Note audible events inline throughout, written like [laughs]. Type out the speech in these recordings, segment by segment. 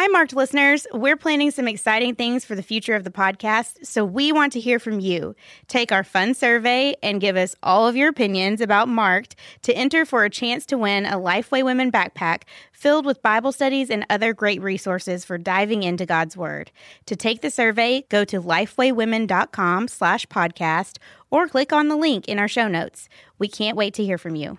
Hi, Marked listeners. We're planning some exciting things for the future of the podcast, so we want to hear from you. Take our fun survey and give us all of your opinions about Marked to enter for a chance to win a Lifeway Women backpack filled with Bible studies and other great resources for diving into God's Word. To take the survey, go to lifewaywomen.com slash podcast or click on the link in our show notes. We can't wait to hear from you.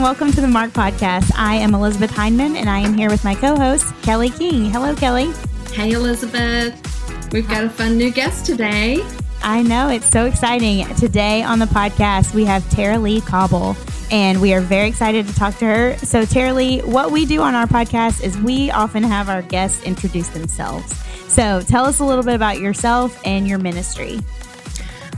And welcome to the Marked Podcast. I am Elizabeth Hyndman, and I am here with my co host, Kelly King. Hello, Kelly. Hey, Elizabeth. We've got a fun new guest today. I know, it's so exciting. Today on the podcast, we have Tara-Leigh Cobble, and we are very excited to talk to her. So, Tara-Leigh, what we do on our podcast is we often have our guests introduce themselves. So, tell us a little bit about yourself and your ministry.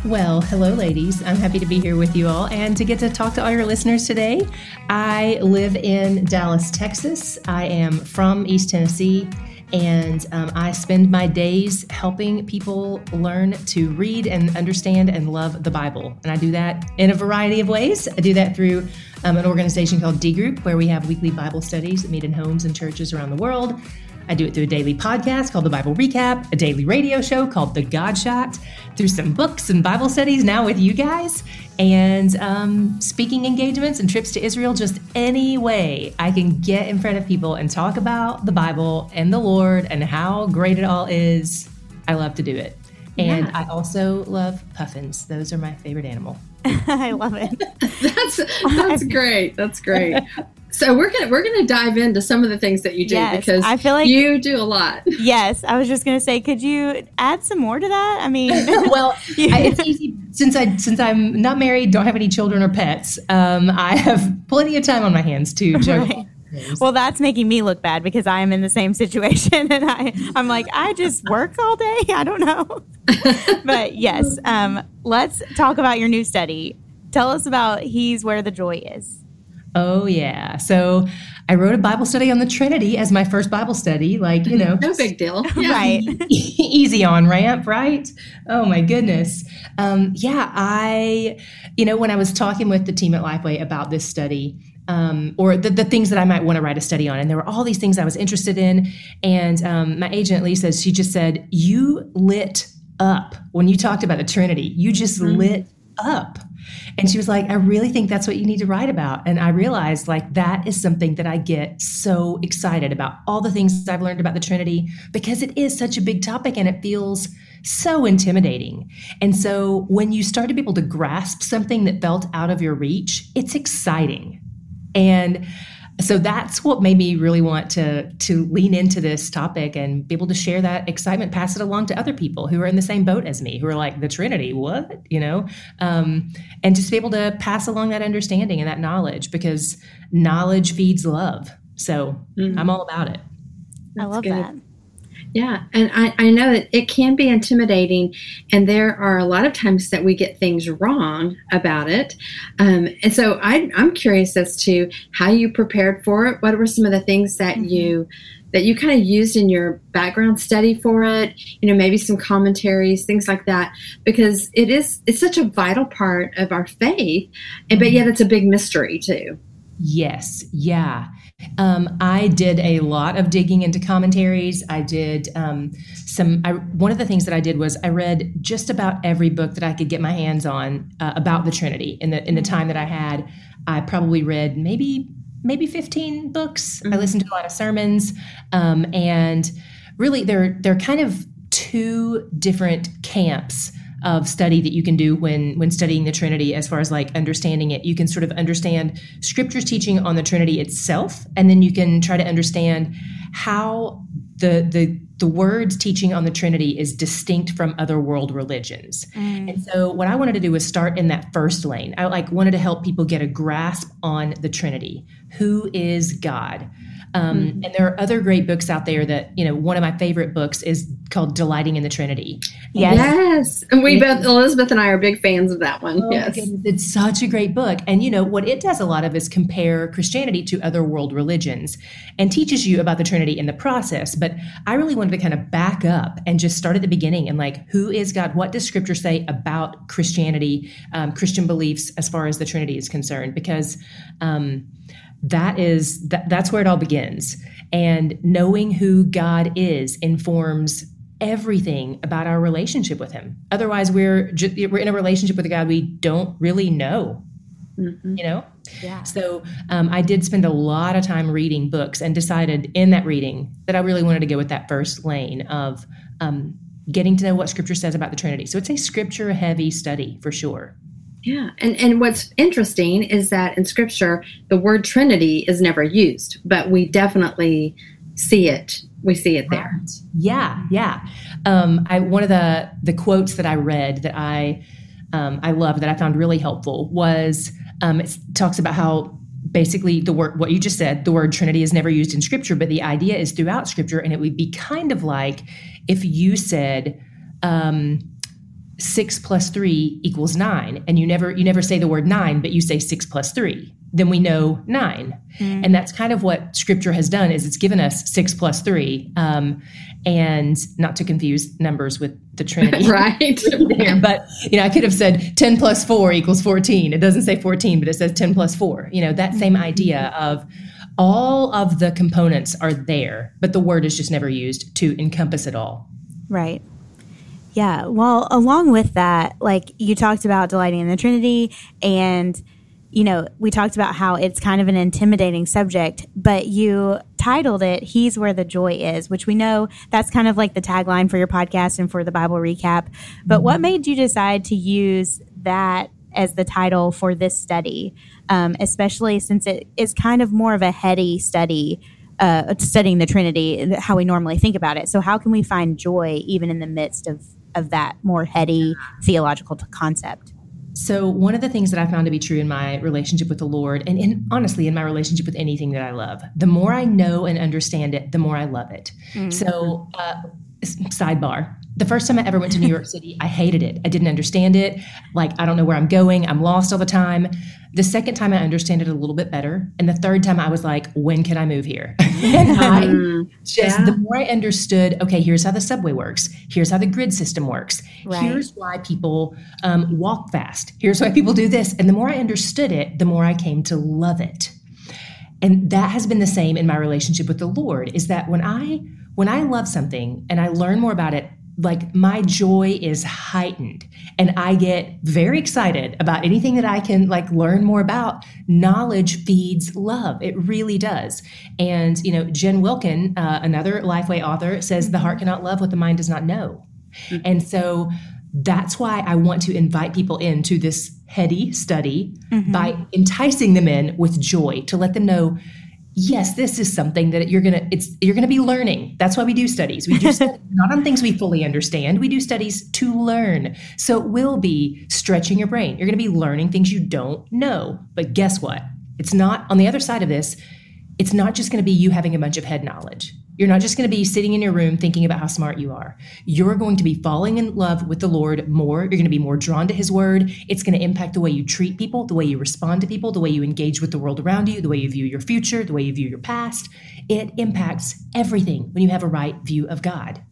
Well, hello, ladies. I'm happy to be here with you all and to get to talk to all your listeners today. I live in Dallas, Texas. I am from East Tennessee, and um, I spend my days helping people learn to read and understand and love the Bible. And I do that in a variety of ways. I do that through um, an organization called D Group, where we have weekly Bible studies that meet in homes and churches around the world. I do it through a daily podcast called The Bible Recap, a daily radio show called The God Shot, through some books and Bible studies now with you guys, and um, speaking engagements and trips to Israel. Just any way I can get in front of people and talk about the Bible and the Lord and how great it all is. I love to do it. And yeah. I also love puffins. Those are my favorite animal. [laughs] I love it. [laughs] that's that's [laughs] great. That's great. So we're gonna we're gonna dive into some of the things that you do yes, because I feel like you do a lot. [laughs] Yes, I was just gonna say, could you add some more to that? I mean, [laughs] well, [laughs] I, it's easy since I since I'm not married, don't have any children or pets. Um, I have plenty of time on my hands to juggle. Right. Well, that's making me look bad because I am in the same situation, and I I'm like I just work all day. I don't know, but yes, um, let's talk about your new study. Tell us about He's Where the Joy Is. Oh, yeah. So I wrote a Bible study on the Trinity as my first Bible study. Like, you know, no big deal. [laughs] Yeah. Right. [laughs] easy on ramp, right? Oh, my goodness. Um, yeah. I, you know, when I was talking with the team at Lifeway about this study, um, or the, the things that I might want to write a study on. And there were all these things I was interested in. And um, my agent, Lisa, she just said, You lit up when you talked about the Trinity. You just mm-hmm. lit up. And she was like, I really think that's what you need to write about. And I realized like that is something that I get so excited about all the things I've learned about the Trinity because it is such a big topic and it feels so intimidating. And so when you start to be able to grasp something that felt out of your reach, it's exciting. And so that's what made me really want to to lean into this topic and be able to share that excitement pass it along to other people who are in the same boat as me who are like the trinity what? You know? Um, and just be able to pass along that understanding and that knowledge because knowledge feeds love. So mm-hmm. i'm all about it. That's i love good. that yeah, and I, I know that it can be intimidating, and there are a lot of times that we get things wrong about it. Um, and so I, I'm curious as to how you prepared for it. What were some of the things that mm-hmm. you that you kind of used in your background study for it? You know, maybe some commentaries, things like that, because it is it's such a vital part of our faith, and but yet it's a big mystery too. Yes, yeah. Um, I did a lot of digging into commentaries. I did um, some. I, one of the things that I did was I read just about every book that I could get my hands on uh, about the Trinity. In the in the time that I had, I probably read maybe maybe fifteen books. Mm-hmm. I listened to a lot of sermons, um, and really, they're they're kind of two different camps of study that you can do when when studying the Trinity, as far as like understanding it. You can sort of understand Scripture's teaching on the Trinity itself, and then you can try to understand how the the the words teaching on the Trinity is distinct from other world religions. Mm. And so what I wanted to do was start in that first lane. I like wanted to help people get a grasp on the Trinity. Who is God? Um, mm-hmm. And there are other great books out there that, you know, one of my favorite books is called Delighting in the Trinity. Yes. yes. And we both, Elizabeth and I are big fans of that one. Oh yes. It's such a great book. And, you know, what it does a lot of is compare Christianity to other world religions and teaches you about the Trinity in the process. But I really wanted to kind of back up and just start at the beginning and like, who is God? What does scripture say about Christianity, um, Christian beliefs as far as the Trinity is concerned? Because, um, that is that, that's where it all begins. And knowing who god is informs everything about our relationship with him. Otherwise we're we're in a relationship with a god we don't really know. Mm-hmm. you know? Yeah. So um, i did spend a lot of time reading books and decided in that reading that i really wanted to go with that first lane of um, getting to know what scripture says about the trinity. So it's a scripture heavy study for sure yeah, and and what's interesting is that in Scripture the word Trinity is never used, but we definitely see it. We see it there. Yeah, yeah. Um, I one of the the quotes that I read that I um, I love that I found really helpful was um, it talks about how basically the word what you just said the word Trinity is never used in Scripture, but the idea is throughout Scripture, and it would be kind of like if you said. Um, six plus three equals nine. And you never you never say the word nine but you say six plus three. Then we know 9 mm. and that's kind of what scripture has done is it's given us six plus three um, and not to confuse numbers with the trinity. [laughs] Right. [laughs] There, but you know i could have said 10 plus 4 equals 14 it doesn't say 14 but it says 10 plus 4 you know that same mm-hmm. idea of all of the components are there but the word is just never used to encompass it all. Right yeah. Well, along with that, like you talked about delighting in the Trinity and you know, we talked about how it's kind of an intimidating subject, but you titled it He's Where the Joy Is, which we know that's kind of like the tagline for your podcast and for the Bible recap. But mm-hmm. what made you decide to use that as the title for this study, um, especially since it is kind of more of a heady study? Uh, studying the Trinity, how we normally think about it. So, how can we find joy even in the midst of of that more heady theological concept. So, one of the things that I found to be true in my relationship with the Lord, and in, honestly, in my relationship with anything that I love, the more I know and understand it, the more I love it. Mm-hmm. So, uh, sidebar the first time I ever went to New York City, I hated it. I didn't understand it. Like, I don't know where I'm going. I'm lost all the time. The second time I understand it a little bit better. And the third time I was like, when can I move here? [laughs] and I mm-hmm. just, yeah. the more I understood, okay, here's how the subway works. Here's how the grid system works. Right. Here's why people um, walk fast. Here's why people do this. And the more I understood it, the more I came to love it. And that has been the same in my relationship with the Lord is that when I when I love something and I learn more about it, like my joy is heightened. And i get very excited about anything that i can like learn more about. Knowledge feeds love. It really does. And you know jen wilkin uh, another lifeway author says the heart cannot love what the mind does not know. Mm-hmm. and so that's why i want to invite people into this heady study mm-hmm. by enticing them in with joy to let them know yes this is something that you're gonna it's you're gonna be learning. That's why we do studies. We do [laughs] studies not on things we fully understand. We do studies to learn. So it will be stretching your brain. You're gonna be learning things you don't know. But guess what? It's not on the other side of this it's not just gonna be you having a bunch of head knowledge you're not just going to be sitting in your room thinking about how smart you are. You're going to be falling in love with the Lord more. You're going to be more drawn to his word. It's going to impact the way you treat people, the way you respond to people, the way you engage with the world around you, the way you view your future, the way you view your past. It impacts everything when you have a right view of God.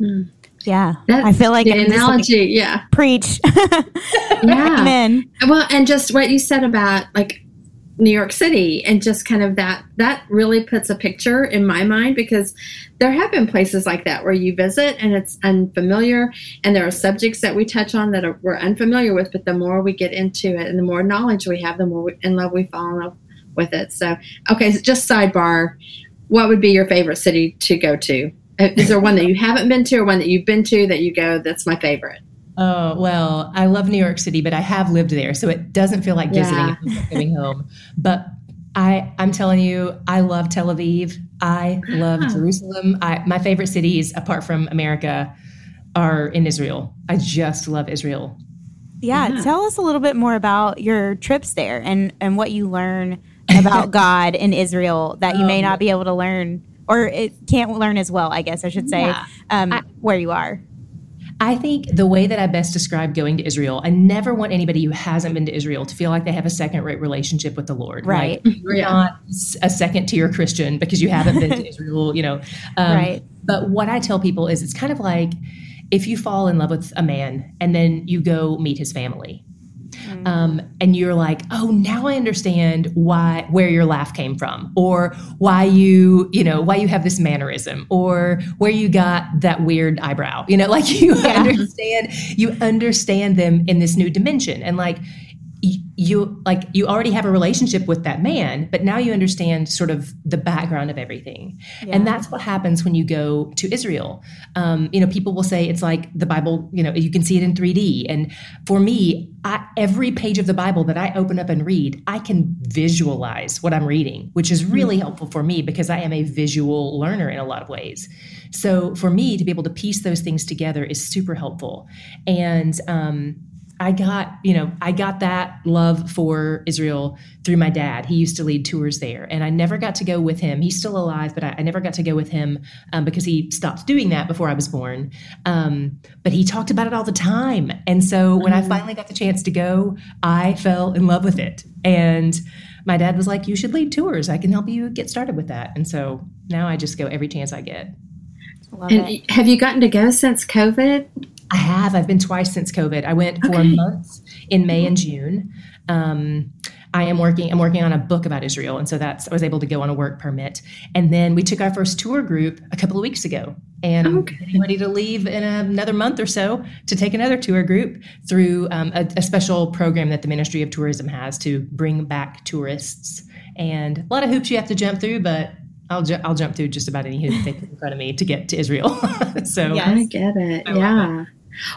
Mm. Yeah. That's I feel like the analogy. Like, yeah. Preach. [laughs] yeah. Amen. Well, and just what you said about like New York City and just kind of that that really puts a picture in my mind because there have been places like that where you visit and it's unfamiliar and there are subjects that we touch on that are, we're unfamiliar with but the more we get into it and the more knowledge we have the more we, in love we fall in love with it. So okay so just sidebar what would be your favorite city to go to? Uh, is there one that you haven't been to or one that you've been to that you go that's my favorite Oh, well, I love New York City, but I have lived there, so it doesn't feel like visiting Yeah. like coming home. But I, I'm telling you, I love Tel Aviv. I love. Jerusalem. I, my favorite cities, apart from America, are in Israel. I just love Israel. Yeah, Yeah. tell us a little bit more about your trips there and and what you learn about [laughs] God in Israel that you may Um, not be able to learn or it can't learn as well, I guess I should say, Yeah. um, I- where you are. I think the way that I best describe going to Israel, I never want anybody who hasn't been to Israel to feel like they have a second rate relationship with the Lord. Right. Like, you're Yeah. not a second tier Christian because you haven't been to [laughs] Israel, you know. Um, Right. But what I tell people is it's kind of like if you fall in love with a man and then you go meet his family. Um, and you're like, oh, now I understand why where your laugh came from, or why you, you know, why you have this mannerism, or where you got that weird eyebrow. You know, [laughs] like you understand, you understand them in this new dimension, and like you like you already have a relationship with that man but now you understand sort of the background of everything. And that's what happens when you go to israel. Um, you know people will say it's like the bible you know you can see it in 3d and for me I, every page of the bible that i open up and read i can visualize what i'm reading which is really helpful for me because i am a visual learner in a lot of ways. So for me to be able to piece those things together is super helpful. And um, I got, you know, I got that love for Israel through my dad. He used to lead tours there, and I never got to go with him. He's still alive, but I, I never got to go with him um, because he stopped doing that before I was born. Um, but he talked about it all the time, and so when I finally got the chance to go, I fell in love with it. And my dad was like, "You should lead tours. I can help you get started with that." And so now I just go every chance I get. Love it. And have you gotten to go since COVID? I have. I've been twice since COVID. I went for Okay. months in May and June. Um, I am working. I'm working on a book about Israel, and so that's. I was able to go on a work permit, and then we took our first tour group a couple of weeks ago, and I'm getting ready to leave in another month or so to take another tour group through um, a, a special program that the Ministry of Tourism has to bring back tourists. And a lot of hoops you have to jump through, but I'll ju- I'll jump through just about any hoop they put in front of me to get to Israel. [laughs] so Yeah. I get it. I yeah.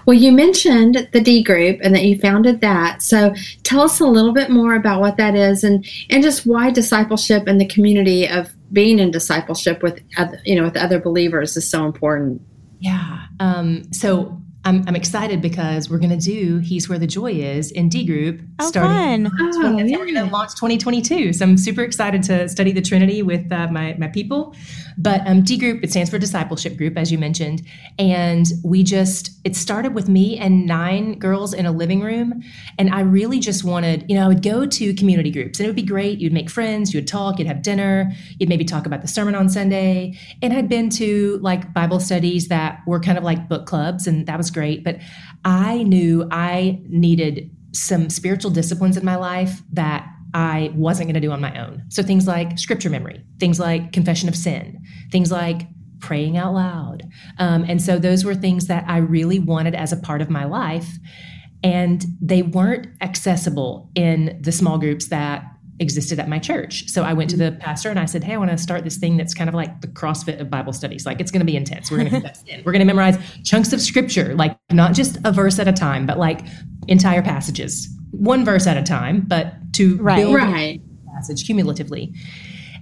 Well, you mentioned the D group and that you founded that. So tell us a little bit more about what that is and, and just why discipleship and the community of being in discipleship with other, you know with other believers is so important. Yeah. Um, so I'm, I'm excited because we're going to do He's Where the Joy Is in D Group Oh, starting. fun. Oh, and we're going to launch 2022. So I'm super excited to study the Trinity with uh, my, my people. But um, D Group, it stands for Discipleship Group, as you mentioned. And we just, it started with me and nine girls in a living room. And I really just wanted, you know, I would go to community groups and it would be great. You'd make friends, you'd talk, you'd have dinner, you'd maybe talk about the sermon on Sunday. And I'd been to like Bible studies that were kind of like book clubs, and that was great. But I knew I needed some spiritual disciplines in my life that I wasn't going to do on my own. So things like scripture memory, things like confession of sin, things like praying out loud. Um, and so those were things that I really wanted as a part of my life. And they weren't accessible in the small groups that existed at my church. So I went to mm-hmm. the pastor and I said, Hey, I want to start this thing that's kind of like the CrossFit of Bible studies. Like it's going to be intense. We're going to sin. We're going to memorize chunks of scripture, like not just a verse at a time, but like entire passages, one verse at a time, but to Right. build Right. passage cumulatively.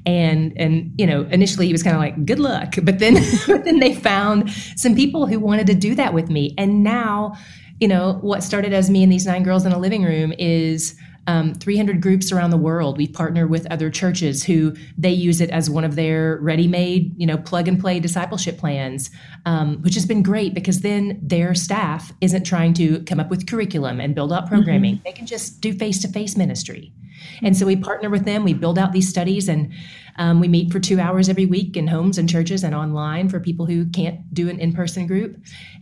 And and you know, initially he was kind of like, good luck. [laughs] But then [laughs] but then they found some people who wanted to do that with me. And now, you know, what started as me and these nine girls in a living room is um, 300 groups around the world. We partner with other churches who they use it as one of their ready-made, you know, plug and play discipleship plans, um, which has been great because then their staff isn't trying to come up with curriculum and build out programming. They can just do face-to-face ministry. And so we partner with them. We build out these studies, and um, we meet for two hours every week in homes and churches and online for people who can't do an in-person group.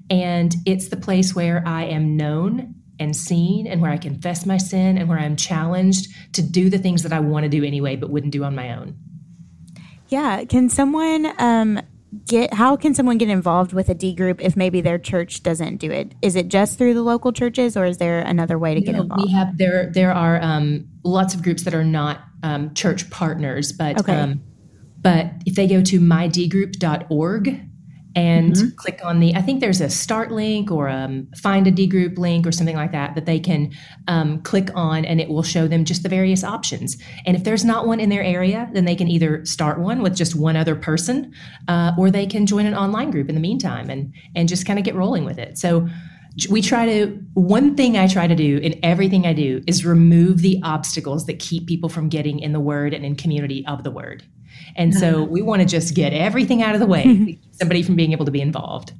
And it's the place where I am known and seen and where I confess my sin and where I'm challenged to do the things that I want to do anyway but wouldn't do on my own. Yeah. Can someone um, get, how can someone get involved with a D group if maybe their church doesn't do it? Is it just through the local churches or is there another way to get involved? We have there there are um, lots of groups that are not um, church partners, but Okay. um, but if they go to mydgroup.org and mm-hmm. click on the i think there's a start link or a um, find a d group link or something like that that they can um, click on and it will show them just the various options and if there's not one in their area then they can either start one with just one other person uh, or they can join an online group in the meantime and and just kind of get rolling with it so we try to one thing i try to do in everything i do is remove the obstacles that keep people from getting in the word and in community of the word and so uh-huh. we want to just get everything out of the way, [laughs] somebody from being able to be involved.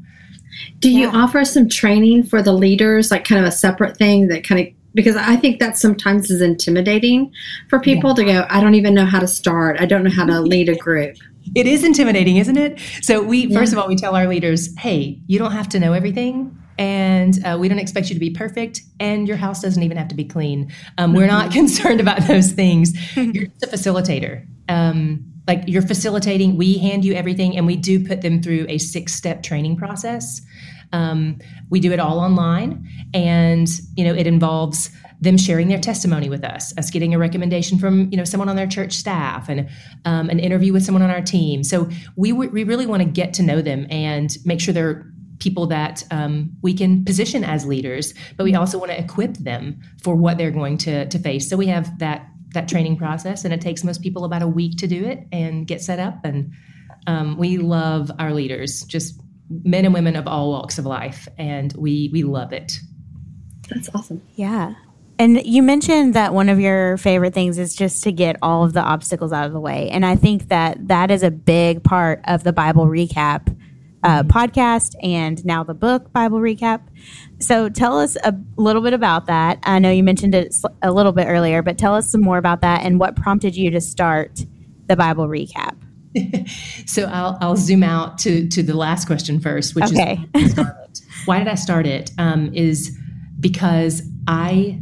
Do you yeah. offer some training for the leaders, like kind of a separate thing that kind of because I think that sometimes is intimidating for people yeah. to go, I don't even know how to start. I don't know how to lead a group. It is intimidating, isn't it? So we yeah. first of all we tell our leaders, hey, you don't have to know everything and uh, we don't expect you to be perfect and your house doesn't even have to be clean um, we're not [laughs] concerned about those things [laughs] you're just a facilitator um, like you're facilitating we hand you everything and we do put them through a six step training process. Um, we do it all online and you know it involves them sharing their testimony with us us getting a recommendation from you know someone on their church staff and um, an interview with someone on our team. So we, we really want to get to know them and make sure they're people that um, we can position as leaders but we also want to equip them for what they're going to, to face. So we have that that training process, and it takes most people about a week to do it and get set up. And um, we love our leaders, just men and women of all walks of life, and we we love it. That's awesome. Yeah. And you mentioned that one of your favorite things is just to get all of the obstacles out of the way. And I think that that is a big part of the Bible recap uh, podcast and now the book Bible Recap. So tell us a little bit about that. I know you mentioned it a little bit earlier, but tell us some more about that and what prompted you to start the Bible Recap. [laughs] so I'll, I'll zoom out to, to the last question first, which okay. is why did I start it? Um, is because I,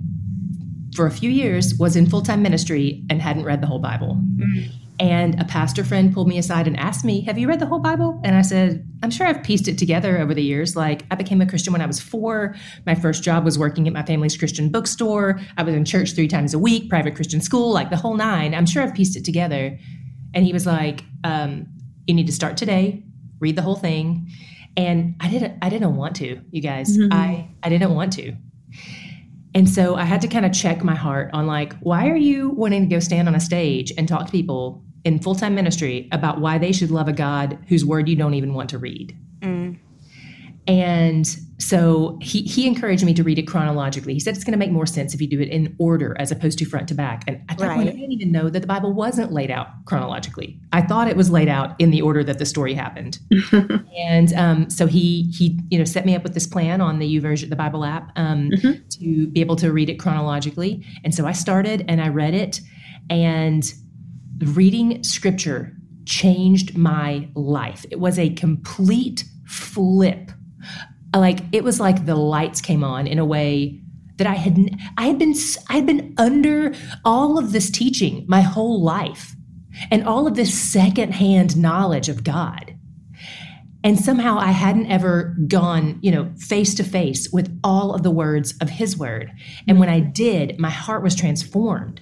for a few years, was in full time ministry and hadn't read the whole Bible. Mm-hmm. And a pastor friend pulled me aside and asked me, Have you read the whole Bible? And I said, I'm sure I've pieced it together over the years. Like, I became a Christian when I was four. My first job was working at my family's Christian bookstore. I was in church three times a week, private Christian school, like the whole nine. I'm sure I've pieced it together. And he was like, um, You need to start today, read the whole thing. And I didn't I didn't want to, you guys. Mm-hmm. I, I didn't want to. And so I had to kind of check my heart on like, why are you wanting to go stand on a stage and talk to people in full time ministry about why they should love a God whose word you don't even want to read. Mm. And so he, he encouraged me to read it chronologically. He said it's going to make more sense if you do it in order as opposed to front to back. And at that right. point, I didn't even know that the Bible wasn't laid out chronologically. I thought it was laid out in the order that the story happened. [laughs] and um, so he he you know set me up with this plan on the YouVersion the Bible app um, mm-hmm. to be able to read it chronologically. And so I started and I read it, and reading scripture changed my life. It was a complete flip. Like it was like the lights came on in a way that I had I had been I had been under all of this teaching my whole life and all of this secondhand knowledge of God. And somehow I hadn't ever gone, you know, face to face with all of the words of his word. And when I did, my heart was transformed.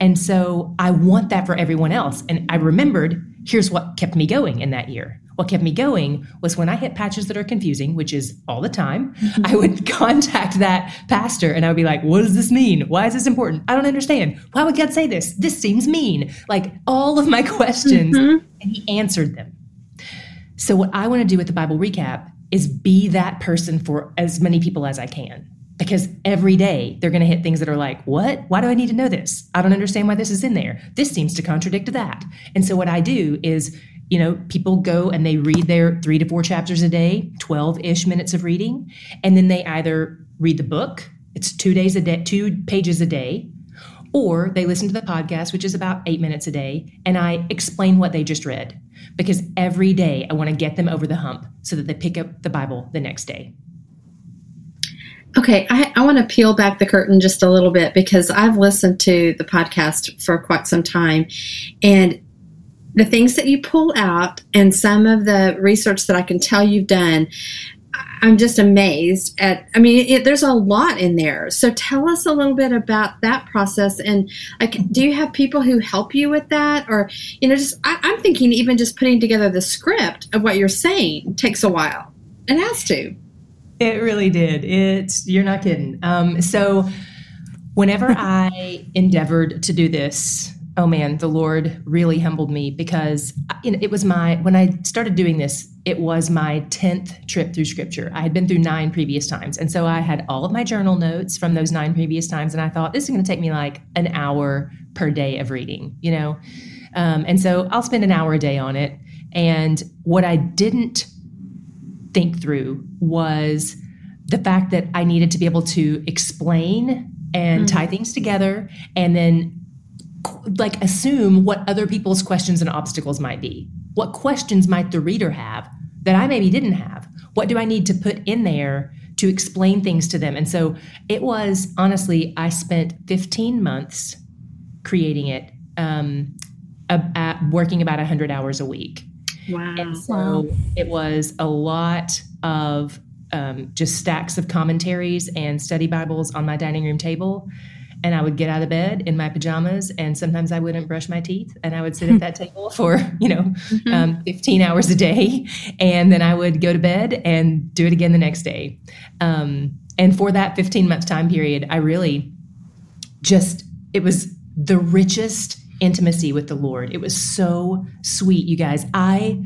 And so I want that for everyone else. And I remembered here's what kept me going in that year. What kept me going was when I hit patches that are confusing, which is all the time, [laughs] I would contact that pastor and I would be like, what does this mean? Why is this important? I don't understand. Why would God say this? This seems mean. Like all of my [laughs] questions. Mm-hmm. And he answered them. So, what I want to do with the Bible recap is be that person for as many people as I can because every day they're going to hit things that are like, what? Why do I need to know this? I don't understand why this is in there. This seems to contradict that. And so what I do is, you know, people go and they read their three to four chapters a day, 12 ish minutes of reading. And then they either read the book, it's two days a day, two pages a day, or they listen to the podcast, which is about eight minutes a day, and I explain what they just read. Because every day I want to get them over the hump so that they pick up the Bible the next day. Okay, I, I want to peel back the curtain just a little bit because I've listened to the podcast for quite some time. And the things that you pull out and some of the research that I can tell you've done, I'm just amazed at. I mean, it, there's a lot in there. So tell us a little bit about that process. And like, do you have people who help you with that, or you know, just I, I'm thinking even just putting together the script of what you're saying takes a while. It has to. It really did. It's you're not kidding. Um, so whenever [laughs] I endeavored to do this, oh man, the Lord really humbled me because it was my when I started doing this, it was my tenth trip through Scripture. I had been through nine previous times, and so I had all of my journal notes from those nine previous times, and I thought this is going to take me like an hour per day of reading, you know, um, and so I'll spend an hour a day on it. And what I didn't think through was the fact that I needed to be able to explain and mm-hmm. tie things together and then like assume what other people's questions and obstacles might be. What questions might the reader have that I maybe didn't have? What do I need to put in there to explain things to them? And so it was honestly, I spent 15 months creating it, um, at working about 100 hours a week. Wow. And so it was a lot of um, just stacks of commentaries and study Bibles on my dining room table. And I would get out of bed in my pajamas, and sometimes I wouldn't brush my teeth, and I would sit at that [laughs] table for you know mm-hmm. um, 15 hours a day, and then I would go to bed and do it again the next day. Um, and for that 15 month time period, I really just it was the richest intimacy with the Lord. It was so sweet, you guys. I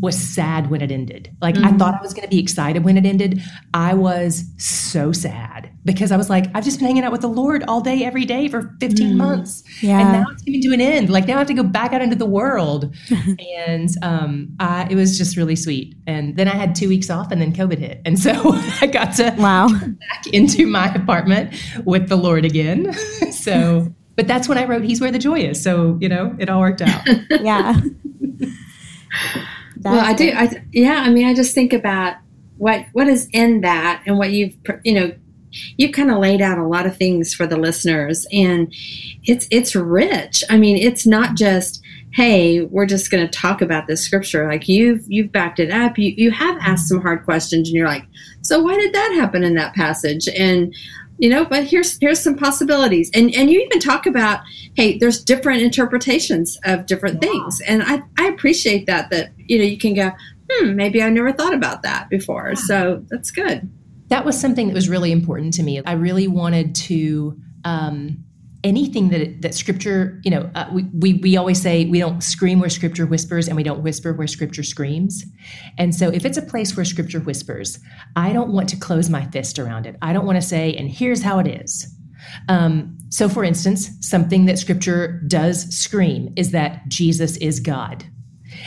was sad when it ended. Like mm-hmm. I thought I was going to be excited when it ended. I was so sad because I was like, I've just been hanging out with the Lord all day, every day for 15 mm. months. Yeah. And now it's coming to an end. Like now I have to go back out into the world. [laughs] and um, I, it was just really sweet. And then I had two weeks off and then COVID hit. And so [laughs] I got to wow. [laughs] back into my apartment with the Lord again. so but that's when I wrote He's Where the Joy Is. So, you know, it all worked out. [laughs] yeah. well, I do. I, yeah. I mean, I just think about what, what is in that and what you've, you know, you've kind of laid out a lot of things for the listeners and it's, it's rich. I mean, it's not just, hey we're just going to talk about this scripture like you've you've backed it up you you have asked some hard questions and you're like so why did that happen in that passage and you know but here's here's some possibilities. And and you even talk about hey there's different interpretations of different yeah. things. And i i appreciate that that you know you can go hmm maybe i never thought about that before. Yeah. so that's good. That was something that was really important to me. I really wanted to um anything that that scripture you know uh, we, we we always say we don't scream where scripture whispers and we don't whisper where scripture screams. And so if it's a place where scripture whispers i don't want to close my fist around it. I don't want to say and here's how it is. Um, so for instance something that scripture does scream is that jesus is god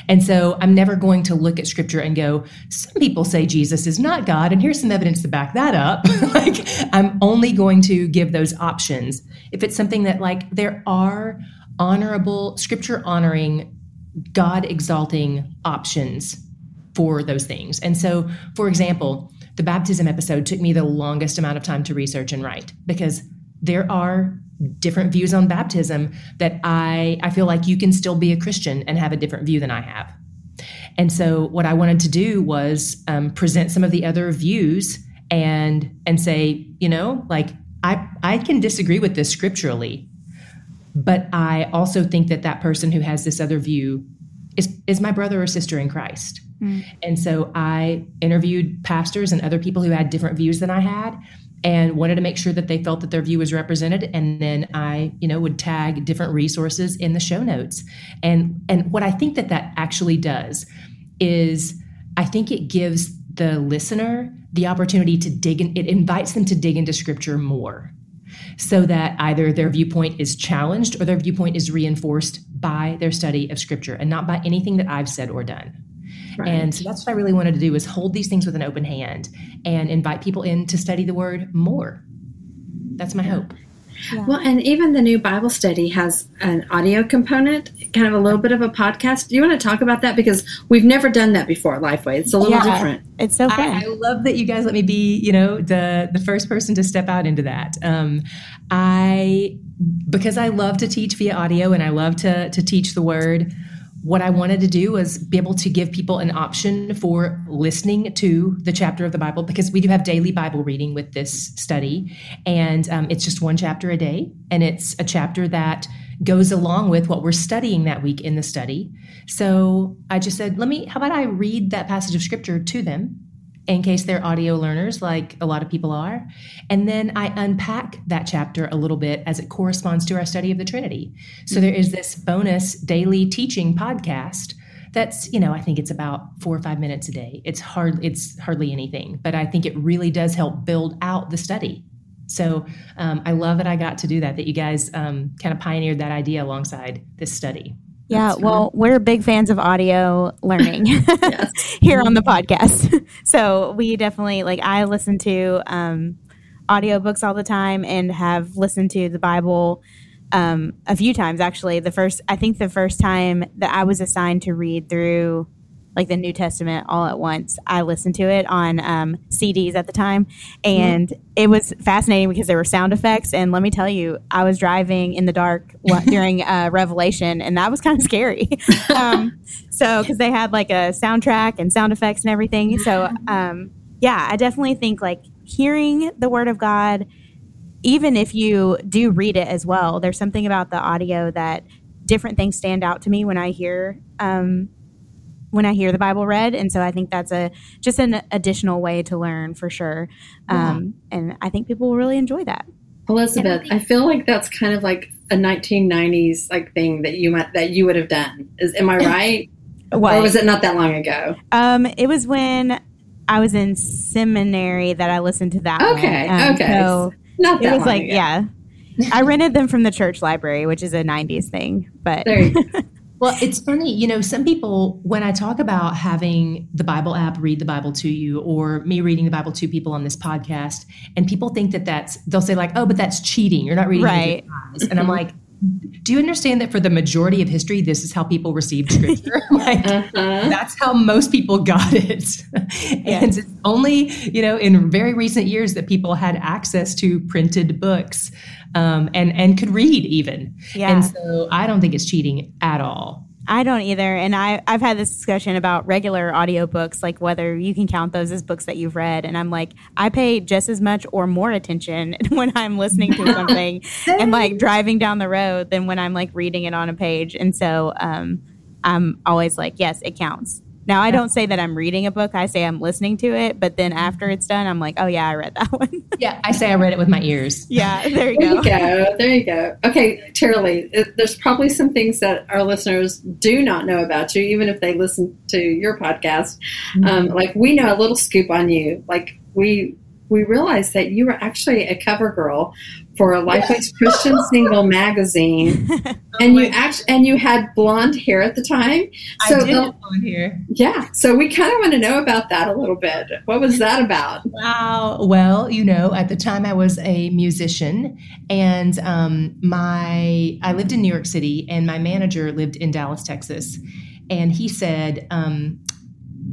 and so I'm never going to look at scripture and go, some people say Jesus is not God, and here's some evidence to back that up. [laughs] like, I'm only going to give those options. If it's something that, like, there are honorable, scripture honoring, God exalting options for those things. And so, for example, the baptism episode took me the longest amount of time to research and write because there are different views on baptism that I I feel like you can still be a Christian and have a different view than I have. And so what I wanted to do was um, present some of the other views and and say, you know, like I I can disagree with this scripturally, but I also think that that person who has this other view is is my brother or sister in Christ. Mm. And so I interviewed pastors and other people who had different views than I had and wanted to make sure that they felt that their view was represented. And then i you know would tag different resources in the show notes. And and what i think that that actually does is i think it gives the listener the opportunity to dig in it invites them to dig into scripture more so that either their viewpoint is challenged or their viewpoint is reinforced by their study of scripture and not by anything that i've said or done Right. And so that's what I really wanted to do is hold these things with an open hand and invite people in to study the word more. That's my hope. Yeah. Well, and even the new Bible study has an audio component, kind of a little bit of a podcast. Do you want to talk about that? Because we've never done that before Lifeway. It's a little yeah, different. It's so fun. I, I, love that you guys let me be, you know, the the first person to step out into that. Um, I because I love to teach via audio and I love to to teach the word what I wanted to do was be able to give people an option for listening to the chapter of the Bible because we do have daily Bible reading with this study. And um, it's just one chapter a day. And it's a chapter that goes along with what we're studying that week in the study. So I just said, let me, how about I read that passage of scripture to them in case they're audio learners, like a lot of people are. And then I unpack that chapter a little bit as it corresponds to our study of the Trinity. So there is this bonus daily teaching podcast that's you know i think it's about four or five minutes a day it's hard it's hardly anything but i think it really does help build out the study so um, i love that i got to do that that you guys um, kind of pioneered that idea alongside this study yeah, well, we're big fans of audio learning [laughs] [laughs] here on the podcast. [laughs] so we definitely like I listen to um audiobooks all the time and have listened to the Bible um a few times actually. The first I think the first time that I was assigned to read through like the New Testament all at once. I listened to it on um, CDs at the time, and mm-hmm. it was fascinating because there were sound effects. And let me tell you, I was driving in the dark [laughs] during uh, Revelation, and that was kind of scary. [laughs] um, so because they had like a soundtrack and sound effects and everything. So um, yeah, I definitely think like hearing the Word of God. Even if you do read it as well, there's something about the audio that different things stand out to me when I hear um, when I hear the Bible read, and so I think that's a just an additional way to learn for sure. Um, yeah. And I think people will really enjoy that. Elizabeth, I, I, feel like that's kind of like a 1990s like thing that you might that you would have done. Is am I right? [laughs] what? Or was it not that long ago? Um, it was when I was in seminary that I listened to that. Okay, um, okay, so not that. It was like ago. yeah. I rented them from the church library, which is a 90s thing, but [laughs] Well, it's funny, you know, some people, when I talk about having the Bible app read the Bible to you, or me reading the Bible to people on this podcast, and people think that that's, they'll say, like, oh, but that's cheating. You're not reading right. And I'm like, do you understand that for the majority of history, this is how people received [laughs] scripture? [laughs] like, uh-huh. that's how most people got it. [laughs] and it's only, you know, in very recent years that people had access to printed books um, and and could read even. Yeah. And so I don't think it's cheating at all. I don't either. And I, I've had this discussion about regular audiobooks, like whether you can count those as books that you've read. And I'm like, I pay just as much or more attention [laughs] when I'm listening to something [laughs] and like driving down the road than when I'm like reading it on a page. And so um, I'm always like, yes, it counts. Now, I don't say that I'm reading a book. I say I'm listening to it, but then after it's done, I'm like, oh yeah, I read that [laughs] one. yeah, I say I read it with my ears. Yeah, there you there go. You go. There you go. Okay, Tara-Leigh, there's probably some things that our listeners do not know about you, even if they listen to your podcast. Mm-hmm. Um, like we know a little scoop on you. Like we we realized that you were actually a cover girl for a Lifeways [laughs] Christian Single magazine, [laughs] and you actually and you had blonde hair at the time. So I did the, blonde hair. Yeah, so we kind of want to know about that a little bit. What was that about? Wow. Well, you know, at the time I was a musician, and um, my I lived in New York City, and my manager lived in Dallas, Texas, and he said. Um,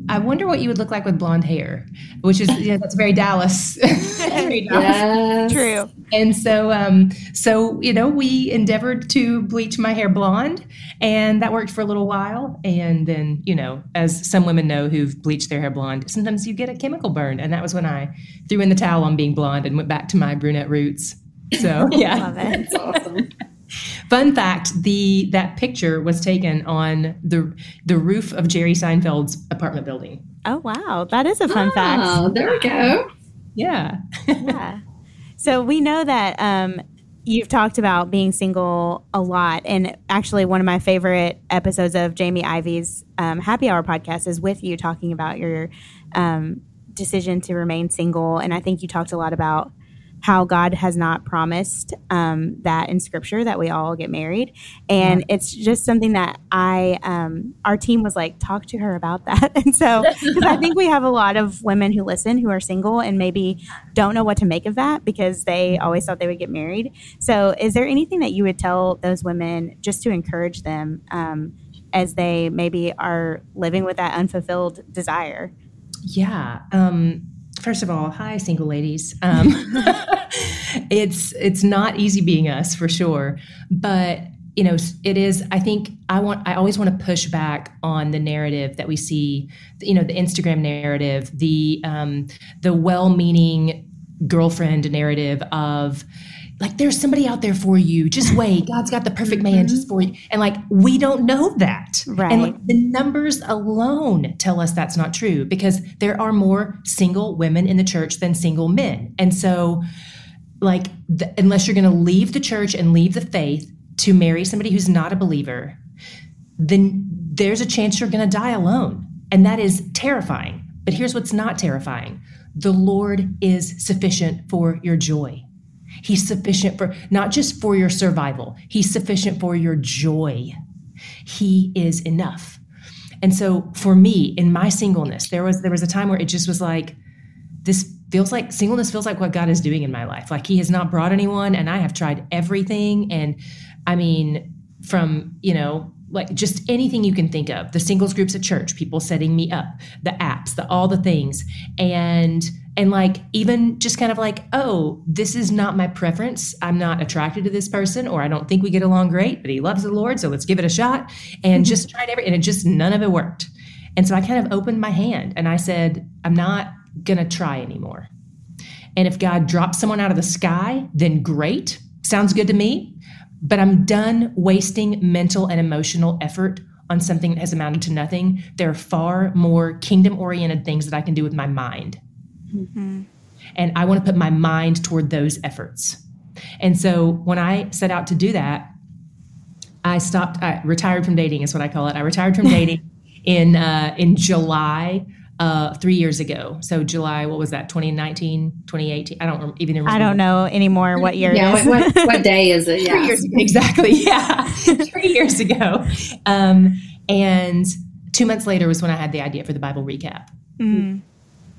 I wonder what you would look like with blonde hair, which is you know, that's very Dallas. [laughs] very Dallas. Yes. True. And so, um, so you know, we endeavored to bleach my hair blonde, and that worked for a little while. And then, you know, as some women know who've bleached their hair blonde, sometimes you get a chemical burn, and that was when I threw in the towel on being blonde and went back to my brunette roots. So [laughs] yeah, love it. That's awesome. Fun fact: the that picture was taken on the the roof of Jerry Seinfeld's apartment building. Oh wow, that is a fun oh, fact. Oh, there we go. Yeah. [laughs] yeah. So we know that um, you've talked about being single a lot, and actually, one of my favorite episodes of Jamie Ivey's um, Happy Hour podcast is with you talking about your um, decision to remain single, and I think you talked a lot about how God has not promised um, that in Scripture that we all get married, and yeah. it's just something that I um, our team was like talk to her about that, [laughs] and so [laughs] because I think we have a lot of women who listen who are single and maybe don't know what to make of that because they always thought they would get married. So, is there anything that you would tell those women just to encourage them um, as they maybe are living with that unfulfilled desire? Yeah. Um, first of all, hi, single ladies. Um, [laughs] it's it's not easy being us for sure, but you know, it is. I think I want. I always want to push back on the narrative that we see. You know, the Instagram narrative, the um, the well-meaning girlfriend narrative of like there's somebody out there for you just wait [laughs] god's got the perfect man mm-hmm. just for you and like we don't know that right and like, the numbers alone tell us that's not true because there are more single women in the church than single men and so like the, unless you're going to leave the church and leave the faith to marry somebody who's not a believer, then there's a chance you're going to die alone. And that is terrifying. But here's what's not terrifying the Lord is sufficient for your joy. He's sufficient for not just for your survival, He's sufficient for your joy. He is enough. And so for me, in my singleness, there was there was a time where it just was like, this feels like singleness feels like what God is doing in my life. Like He has not brought anyone, and I have tried everything. And I mean, from, you know, like just anything you can think of. The singles groups at church people setting me up the apps the all the things. And and like even just kind of like oh this is not my preference. I'm not attracted to this person or i don't think we get along great but he loves the lord so let's give it a shot. And mm-hmm. just tried every and it just none of it worked. And so i kind of opened my hand and i said i'm not gonna try anymore. And if god drops someone out of the sky then great. Sounds good to me but I'm done wasting mental and emotional effort on something that has amounted to nothing. There are far more kingdom oriented things that I can do with my mind. Mm-hmm. And I want to put my mind toward those efforts. And so when I set out to do that, I stopped, I retired from dating, is what I call it. I retired from [laughs] dating in uh, in July uh, three years ago. So July, what was that? 2019, 2018? I don't even remember. I don't know anymore what year yeah, what, what, day is it? [laughs] Yeah. Three years ago, exactly. Yeah. [laughs] three years ago. Um, and two months later was when I had the idea for the Bible recap. Mm.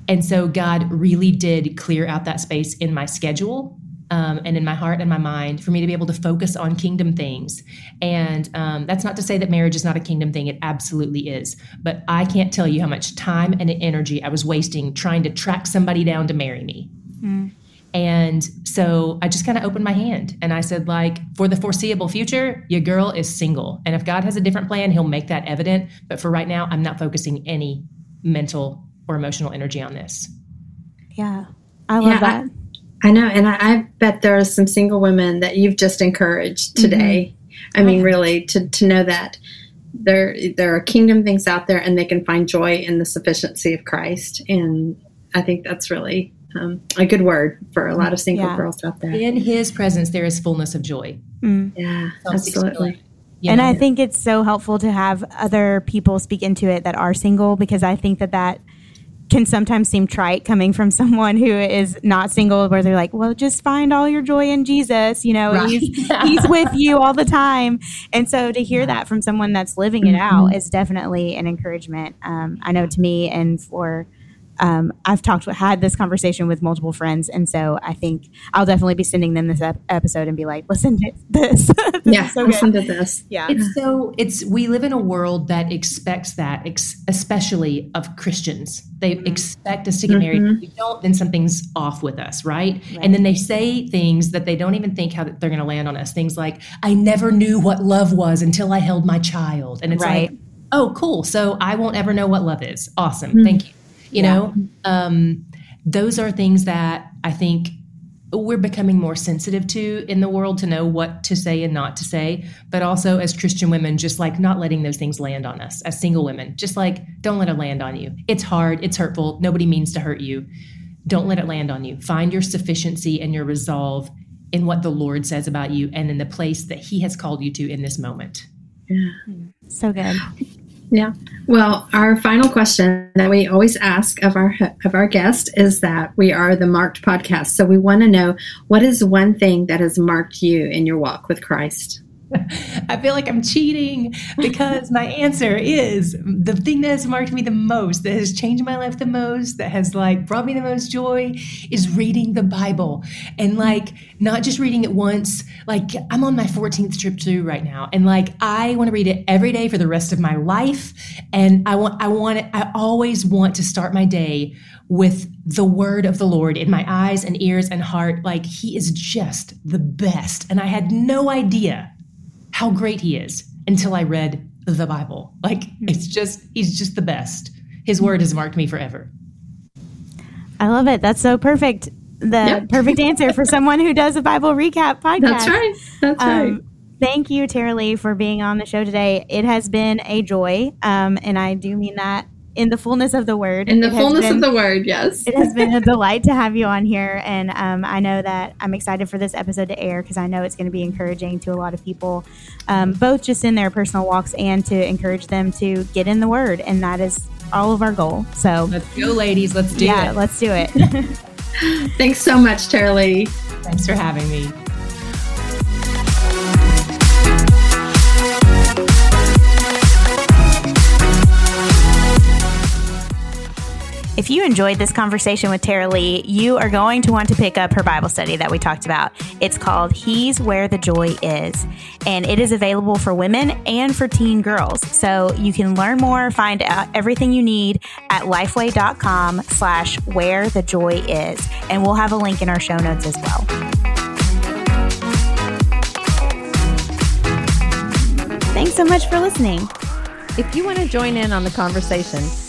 And so God really did clear out that space in my schedule um, and in my heart and my mind for me to be able to focus on kingdom things. And um, that's not to say that marriage is not a kingdom thing, it absolutely is. But I can't tell you how much time and energy I was wasting trying to track somebody down to marry me. Mm. And so I just kind of opened my hand and I said, like, for the foreseeable future, your girl is single. And if God has a different plan, he'll make that evident. But for right now, I'm not focusing any mental or emotional energy on this. Yeah. I love yeah, that. I know, and I, I, bet there are some single women that you've just encouraged mm-hmm. today. Mm-hmm. I mean, really, to to know that there there are kingdom things out there, and they can find joy in the sufficiency of Christ, and I think that's really um, a good word for a lot of single yeah. girls out there. In His presence, there is fullness of joy. Mm. Yeah, absolutely. You and I think it's so helpful to have other people speak into it that are single because I think that that can sometimes seem trite coming from someone who is not single where they're like well just find all your joy in jesus you know right. he's, [laughs] he's with you all the time and so to hear that from someone that's living it mm-hmm. out is definitely an encouragement um, i know to me and for um, I've talked had this conversation with multiple friends, and so I think I'll definitely be sending them this ep- episode and be like, "Listen to this." [laughs] this yeah, so listen to this. Yeah, it's so it's we live in a world that expects that, ex- especially of Christians. They mm-hmm. expect us to get married. Mm-hmm. If we don't, then something's off with us, right? right? And then they say things that they don't even think how they're going to land on us. Things like, "I never knew what love was until I held my child," and it's right. like, "Oh, cool. So I won't ever know what love is. Awesome. Mm-hmm. Thank you." You yeah. know um, those are things that i think we're becoming more sensitive to in the world to know what to say and not to say. But also as christian women just like not letting those things land on us as single women. Just like don't let it land on you. It's hard. It's hurtful. Nobody means to hurt you. Don't let it land on you. Find your sufficiency and your resolve in what the lord says about you and in the place that he has called you to in this moment. Yeah. So good yeah. Well, our final question that we always ask of our of our guest is that we are the marked podcast. So we want to know what is one thing that has marked you in your walk with Christ? [laughs] I feel like I'm cheating because my answer is the thing that has marked me the most, that has changed my life the most, that has like brought me the most joy is reading the Bible. And like not just reading it once, like I'm on my 14th trip through right now. And like I want to read it every day for the rest of my life. And I want I want it, I always want to start my day with the word of the Lord in my eyes and ears and heart. Like he is just the best. And I had no idea how great he is until I read the Bible. Like it's just he's just the best. His word has marked me forever. I love it. That's so perfect. The yep. perfect answer for someone who does a Bible recap podcast. That's right. That's um, right. Thank you, Tara-Leigh, for being on the show today. It has been a joy, um, and I do mean that in the fullness of the word. In the fullness been, of the word, yes. it has been a [laughs] delight to have you on here. And um, I know that I'm excited for this episode to air because I know it's going to be encouraging to a lot of people, um, both just in their personal walks and to encourage them to get in the word. And that is all of our goal. So let's go, ladies. Let's do yeah, it. Yeah, let's do it. [laughs] [laughs] Thanks so much, Tara-Leigh. Thanks for having me. If you enjoyed this conversation with Tara-Leigh, you are going to want to pick up her Bible study that we talked about. It's called He's Where the Joy Is, and it is available for women and for teen girls. So you can learn more, find out everything you need at lifeway.com slash where the joy is. And we'll have a link in our show notes as well. Thanks so much for listening. If you want to join in on the conversation,